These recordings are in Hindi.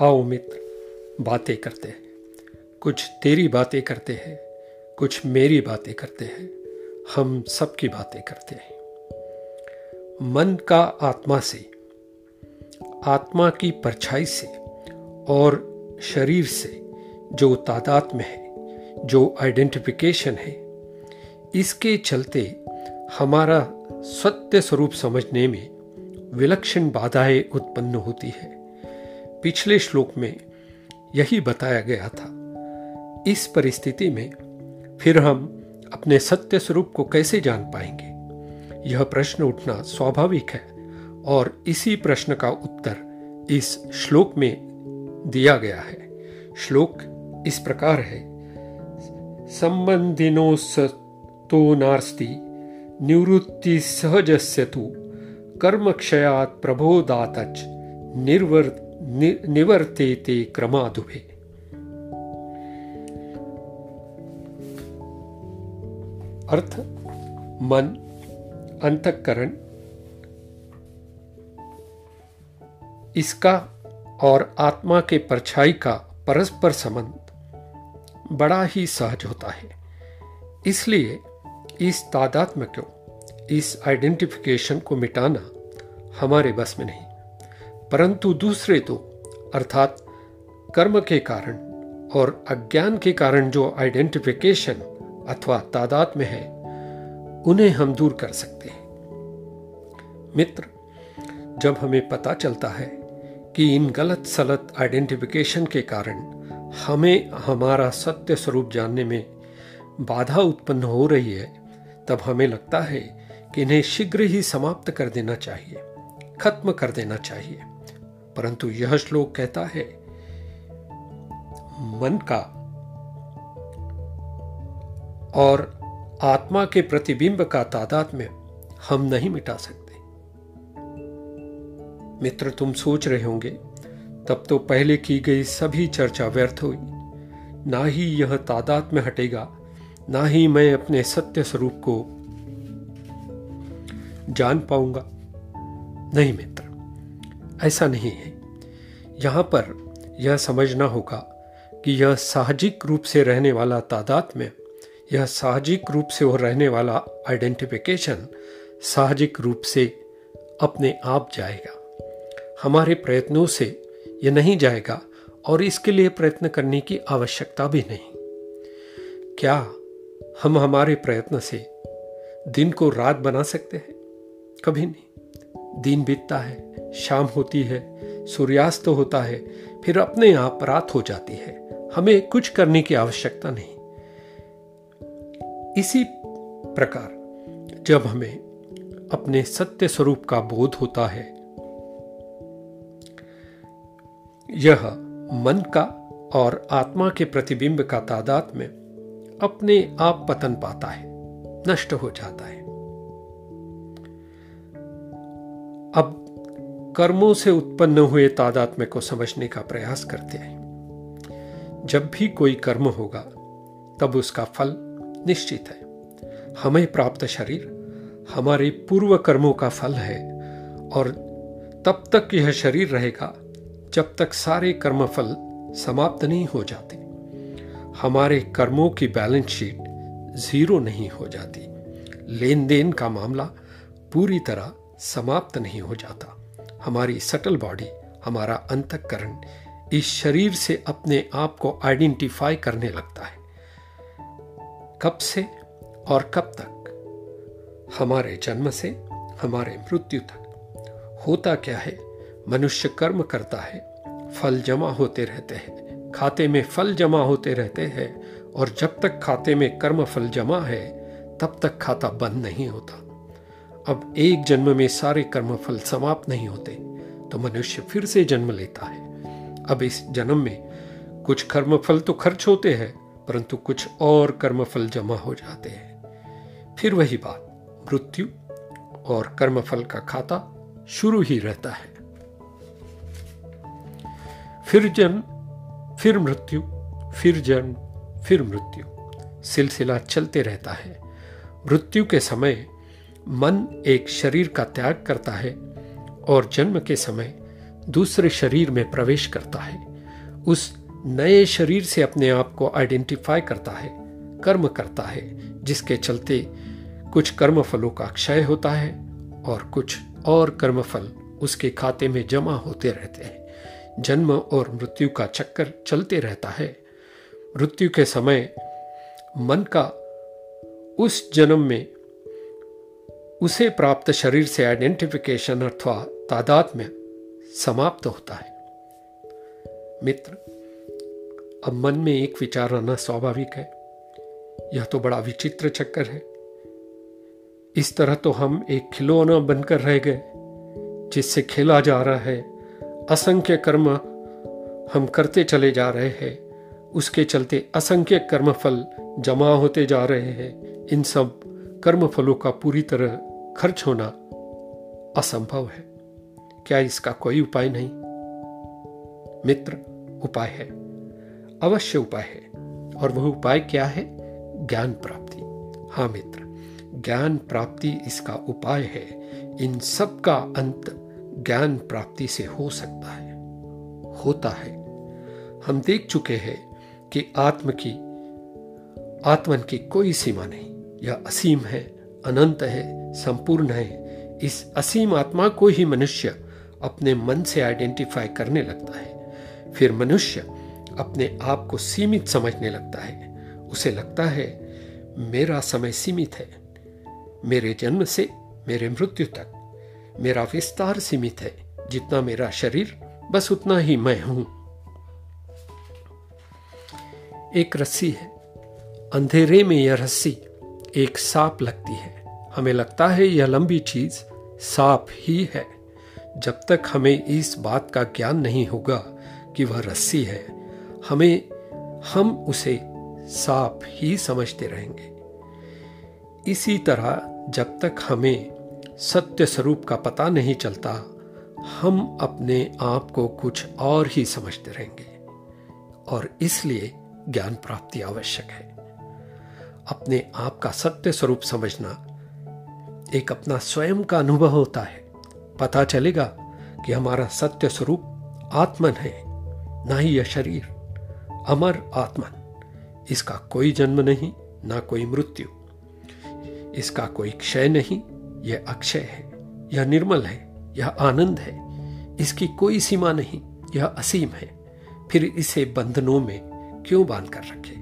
आओ मित्र, बातें करते हैं। कुछ तेरी बातें करते हैं, कुछ मेरी बातें करते हैं। हम सबकी बातें करते हैं। मन का आत्मा से, आत्मा की परछाई से और शरीर से जो तादाद में है, जो आइडेंटिफिकेशन है, इसके चलते हमारा सत्य स्वरूप समझने में विलक्षण बाधाएँ उत्पन्न होती है। पिछले श्लोक में यही बताया गया था। इस परिस्थिति में फिर हम अपने सत्य स्वरूप को कैसे जान पाएँगे? यह प्रश्न उठना स्वाभाविक है और इसी प्रश्न का उत्तर इस श्लोक में दिया गया है। श्लोक इस प्रकार है। संबंधिनो तो नास्ति, निवृत्ति सहजस्य तु, कर्मक्षयात प्रबोधातच निर्वर नि, निवर्तेते क्रमादुभे। अर्थ मन अंतकरण इसका और आत्मा के परछाई का परस्पर संबंध बड़ा ही सहज होता है। इसलिए इस तादात्म्य को इस आइडेंटिफिकेशन को मिटाना हमारे बस में नहीं। परंतु दूसरे तो अर्थात कर्म के कारण और अज्ञान के कारण जो आइडेंटिफिकेशन अथवा तादाद में है, उन्हें हम दूर कर सकते हैं। मित्र, जब हमें पता चलता है कि इन गलत सलत आइडेंटिफिकेशन के कारण हमें हमारा सत्य स्वरूप जानने में बाधा उत्पन्न हो रही है, तब हमें लगता है कि इन्हें शीघ्र ही समाप्त कर देना चाहिए, खत्म कर देना चाहिए। परंतु यह श्लोक कहता है, मन का और आत्मा के प्रतिबिंब का तादाद में हम नहीं मिटा सकते। मित्र, तुम सोच रहे होंगे, तब तो पहले की गई सभी चर्चा व्यर्थ हुई। ना ही यह तादाद में हटेगा, ना ही मैं अपने सत्य स्वरूप को जान पाऊँगा। नहीं मित्र ऐसा नहीं है। यहाँ पर यह समझना होगा कि यह साहजिक रूप से रहने वाला तादाद में, यह साहजिक रूप से हो रहने वाला आइडेंटिफिकेशन साहजिक रूप से अपने आप जाएगा। हमारे प्रयत्नों से यह नहीं जाएगा और इसके लिए प्रयत्न करने की आवश्यकता भी नहीं। क्या हम हमारे प्रयत्न से दिन को रात बना सकते हैं? कभी नहीं। दिन बीतता है, शाम होती है, सूर्यास्त तो होता है, फिर अपने आप रात हो जाती है। हमें कुछ करने की आवश्यकता नहीं। इसी प्रकार जब हमें अपने सत्य स्वरूप का बोध होता है, यह मन का और आत्मा के प्रतिबिंब का तादाद में अपने आप पतन पाता है, नष्ट हो जाता है। अब कर्मों से उत्पन्न हुए तादात्म्य को समझने का प्रयास करते हैं। जब भी कोई कर्म होगा, तब उसका फल निश्चित है। हमें प्राप्त शरीर, हमारे पूर्व कर्मों का फल है और तब तक यह शरीर रहेगा जब तक सारे कर्म फल समाप्त नहीं हो जाते। हमारे कर्मों की बैलेंस शीट ज़ीरो नहीं हो जाती। लेन देन का मामला पूरी तरह समाप्त नहीं हो जाता। हमारी सटल बॉडी हमारा अंतकरण इस शरीर से अपने आप को आइडेंटिफाई करने लगता है। कब से और कब तक? हमारे जन्म से, हमारे मृत्यु तक। होता क्या है? मनुष्य कर्म करता है, फल जमा होते रहते हैं। खाते में फल जमा होते रहते हैं और जब तक खाते में कर्म फल जमा है, तब तक खाता बंद नहीं होता। अब एक जन्म में सारे कर्म फल समाप्त नहीं होते तो मनुष्य फिर से जन्म लेता है। अब इस जन्म में कुछ कर्म फल तो खर्च होते हैं, परंतु कुछ और कर्म फल जमा हो जाते हैं। फिर वही बात, मृत्यु और कर्म फल का खाता शुरू ही रहता है। फिर जन्म फिर मृत्यु, फिर जन्म फिर मृत्यु, सिलसिला चलते रहता है। मृत्यु के समय मन एक शरीर का त्याग करता है और जन्म के समय दूसरे शरीर में प्रवेश करता है। उस नए शरीर से अपने आप को आइडेंटिफाई करता है, कर्म करता है, जिसके चलते कुछ कर्म फलों का क्षय होता है और कुछ और कर्म फल उसके खाते में जमा होते रहते हैं। जन्म और मृत्यु का चक्कर चलते रहता है। मृत्यु के समय मन का उस जन्म में उसे प्राप्त शरीर से आइडेंटिफिकेशन अथवा तादाद में समाप्त होता है। मित्र, अब मन में एक विचार आना स्वाभाविक है। यह तो बड़ा विचित्र चक्कर है। इस तरह तो हम एक खिलौना बनकर रह गए, जिससे खेला जा रहा है। असंख्य कर्म हम करते चले जा रहे हैं। उसके चलते असंख्य कर्म फल जमा होते जा रहे हैं। इन सब कर्म फलों का पूरी तरह खर्च होना असंभव है। क्या इसका कोई उपाय नहीं? मित्र, उपाय है। अवश्य उपाय है। और वह उपाय क्या है? ज्ञान प्राप्ति। हाँ मित्र, ज्ञान प्राप्ति इसका उपाय है। इन सब का अंत ज्ञान प्राप्ति से हो सकता है। होता है। हम देख चुके हैं कि आत्म की, आत्मन की कोई सीमा नहीं। यह असीम है। अनंत है, संपूर्ण है। इस असीम आत्मा को ही मनुष्य अपने मन से आइडेंटिफाई करने लगता है। फिर मनुष्य अपने आप को सीमित समझने लगता है। उसे लगता है, मेरा समय सीमित है। मेरे जन्म से मेरे मृत्यु तक मेरा विस्तार सीमित है। जितना मेरा शरीर, बस उतना ही मैं हूँ। एक रस्सी है। अंधेरे में यह रस्सी एक सांप लगती है। हमें लगता है यह लंबी चीज़ सांप ही है। जब तक हमें इस बात का ज्ञान नहीं होगा कि वह रस्सी है, हमें, हम उसे सांप ही समझते रहेंगे। इसी तरह जब तक हमें सत्य स्वरूप का पता नहीं चलता, हम अपने आप को कुछ और ही समझते रहेंगे, और इसलिए ज्ञान प्राप्ति आवश्यक है। अपने आप का सत्य स्वरूप समझना एक अपना स्वयं का अनुभव होता है। पता चलेगा कि हमारा सत्य स्वरूप आत्मन है, ना ही यह शरीर। अमर आत्मन। इसका कोई जन्म नहीं, ना कोई मृत्यु। इसका कोई क्षय नहीं, यह अक्षय है, यह निर्मल है, यह आनंद है। इसकी कोई सीमा नहीं, यह असीम है। फिर इसे बंधनों में क्यों बाँध कर रखे?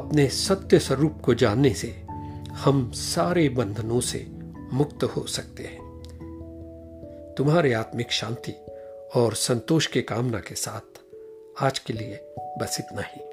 अपने सत्य स्वरूप को जानने से हम सारे बंधनों से मुक्त हो सकते हैं। तुम्हारे आत्मिक शांति और संतोष के कामना के साथ आज के लिए बस इतना ही।